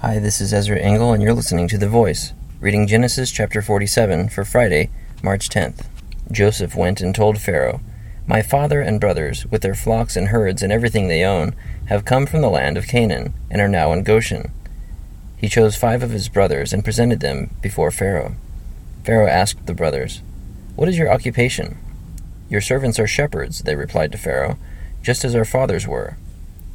Hi, this is Ezra Engel, and you're listening to The Voice, reading Genesis chapter 47 for Friday, March 10th. Joseph went and told Pharaoh, My father and brothers, with their flocks and herds and everything they own, have come from the land of Canaan, and are now in Goshen. He chose five of his brothers and presented them before Pharaoh. Pharaoh asked the brothers, What is your occupation? Your servants are shepherds, they replied to Pharaoh, just as our fathers were.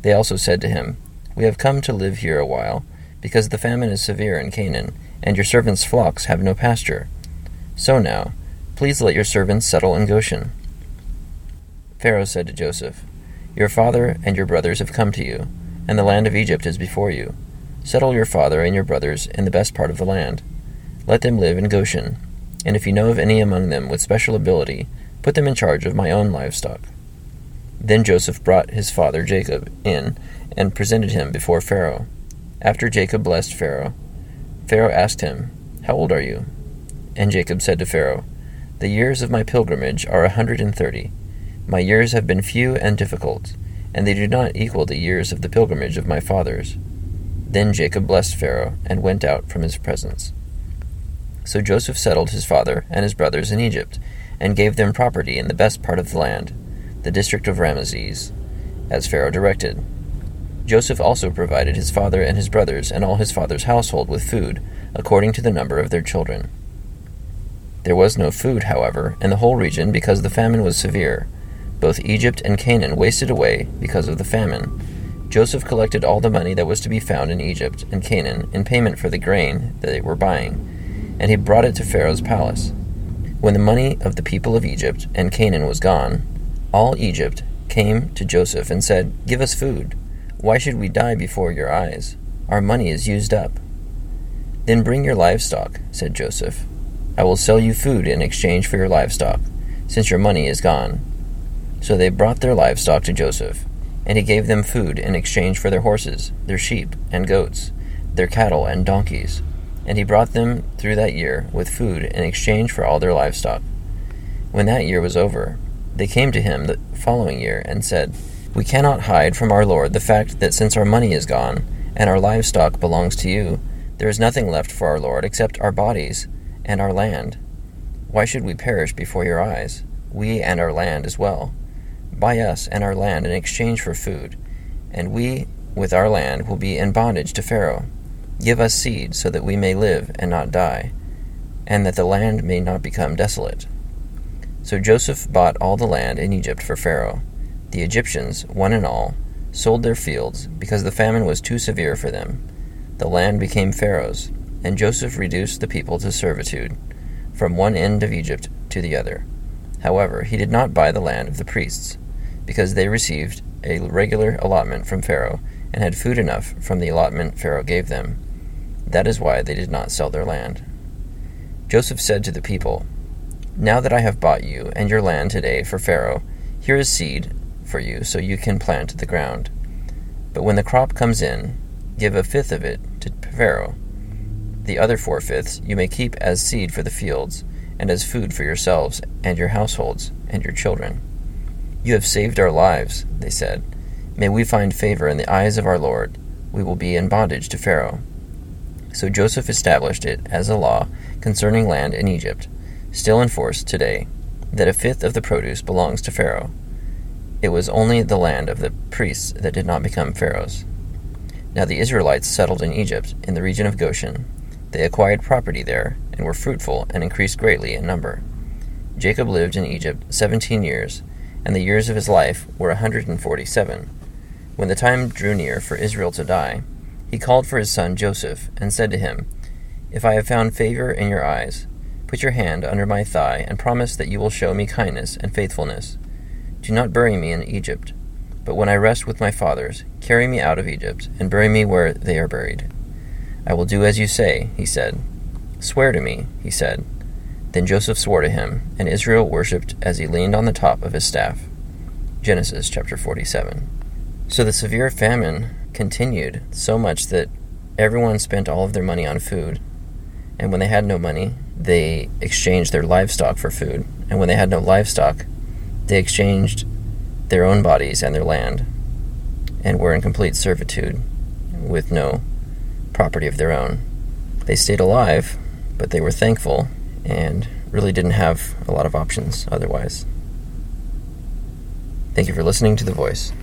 They also said to him, We have come to live here a while because the famine is severe in Canaan, and your servants' flocks have no pasture. So now, please let your servants settle in Goshen. Pharaoh said to Joseph, Your father and your brothers have come to you, and the land of Egypt is before you. Settle your father and your brothers in the best part of the land. Let them live in Goshen, and if you know of any among them with special ability, put them in charge of my own livestock. Then Joseph brought his father Jacob in and presented him before Pharaoh. After Jacob blessed Pharaoh, Pharaoh asked him, How old are you? And Jacob said to Pharaoh, The years of my pilgrimage are a hundred and thirty. My years have been few and difficult, and they do not equal the years of the pilgrimage of my fathers. Then Jacob blessed Pharaoh and went out from his presence. So Joseph settled his father and his brothers in Egypt, and gave them property in the best part of the land, the district of Ramesses, as Pharaoh directed. Joseph also provided his father and his brothers and all his father's household with food, according to the number of their children. There was no food, however, in the whole region because the famine was severe. Both Egypt and Canaan wasted away because of the famine. Joseph collected all the money that was to be found in Egypt and Canaan in payment for the grain that they were buying, and he brought it to Pharaoh's palace. When the money of the people of Egypt and Canaan was gone, all Egypt came to Joseph and said, Give us food. Why should we die before your eyes? Our money is used up. Then bring your livestock, said Joseph. I will sell you food in exchange for your livestock, since your money is gone. So they brought their livestock to Joseph, and he gave them food in exchange for their horses, their sheep and goats, their cattle and donkeys. And he brought them through that year with food in exchange for all their livestock. When that year was over, they came to him the following year and said, we cannot hide from our Lord the fact that since our money is gone, and our livestock belongs to you, there is nothing left for our Lord except our bodies and our land. Why should we perish before your eyes, we and our land as well? Buy us and our land in exchange for food, and we with our land will be in bondage to Pharaoh. Give us seed so that we may live and not die, and that the land may not become desolate. So Joseph bought all the land in Egypt for Pharaoh the Egyptians, one and all, sold their fields because the famine was too severe for them. The land became Pharaoh's, and Joseph reduced the people to servitude, from one end of Egypt to the other. However, he did not buy the land of the priests, because they received a regular allotment from Pharaoh and had food enough from the allotment Pharaoh gave them. That is why they did not sell their land. Joseph said to the people, Now that I have bought you and your land today for Pharaoh, here is seed for you so you can plant the ground. But when the crop comes in, give a fifth of it to Pharaoh. The other four fifths you may keep as seed for the fields, and as food for yourselves and your households and your children. You have saved our lives, they said. May we find favor in the eyes of our Lord. We will be in bondage to Pharaoh. So Joseph established it as a law concerning land in Egypt, still in force today, that a fifth of the produce belongs to Pharaoh it was only the land of the priests that did not become Pharaoh's. Now the Israelites settled in Egypt, in the region of Goshen. They acquired property there, and were fruitful, and increased greatly in number. Jacob lived in Egypt seventeen years, and the years of his life were a hundred and forty seven. When the time drew near for Israel to die, he called for his son Joseph, and said to him, If I have found favor in your eyes, put your hand under my thigh, and promise that you will show me kindness and faithfulness do not bury me in Egypt, but when I rest with my fathers, carry me out of Egypt, and bury me where they are buried. I will do as you say, he said. Swear to me, he said. Then Joseph swore to him, and Israel worshipped as he leaned on the top of his staff. Genesis chapter 47. So the severe famine continued so much that everyone spent all of their money on food. And when they had no money, they exchanged their livestock for food. And when they had no livestock, they exchanged their own bodies and their land, and were in complete servitude, with no property of their own. They stayed alive, but they were thankful and really didn't have a lot of options otherwise. Thank you for listening to The Voice.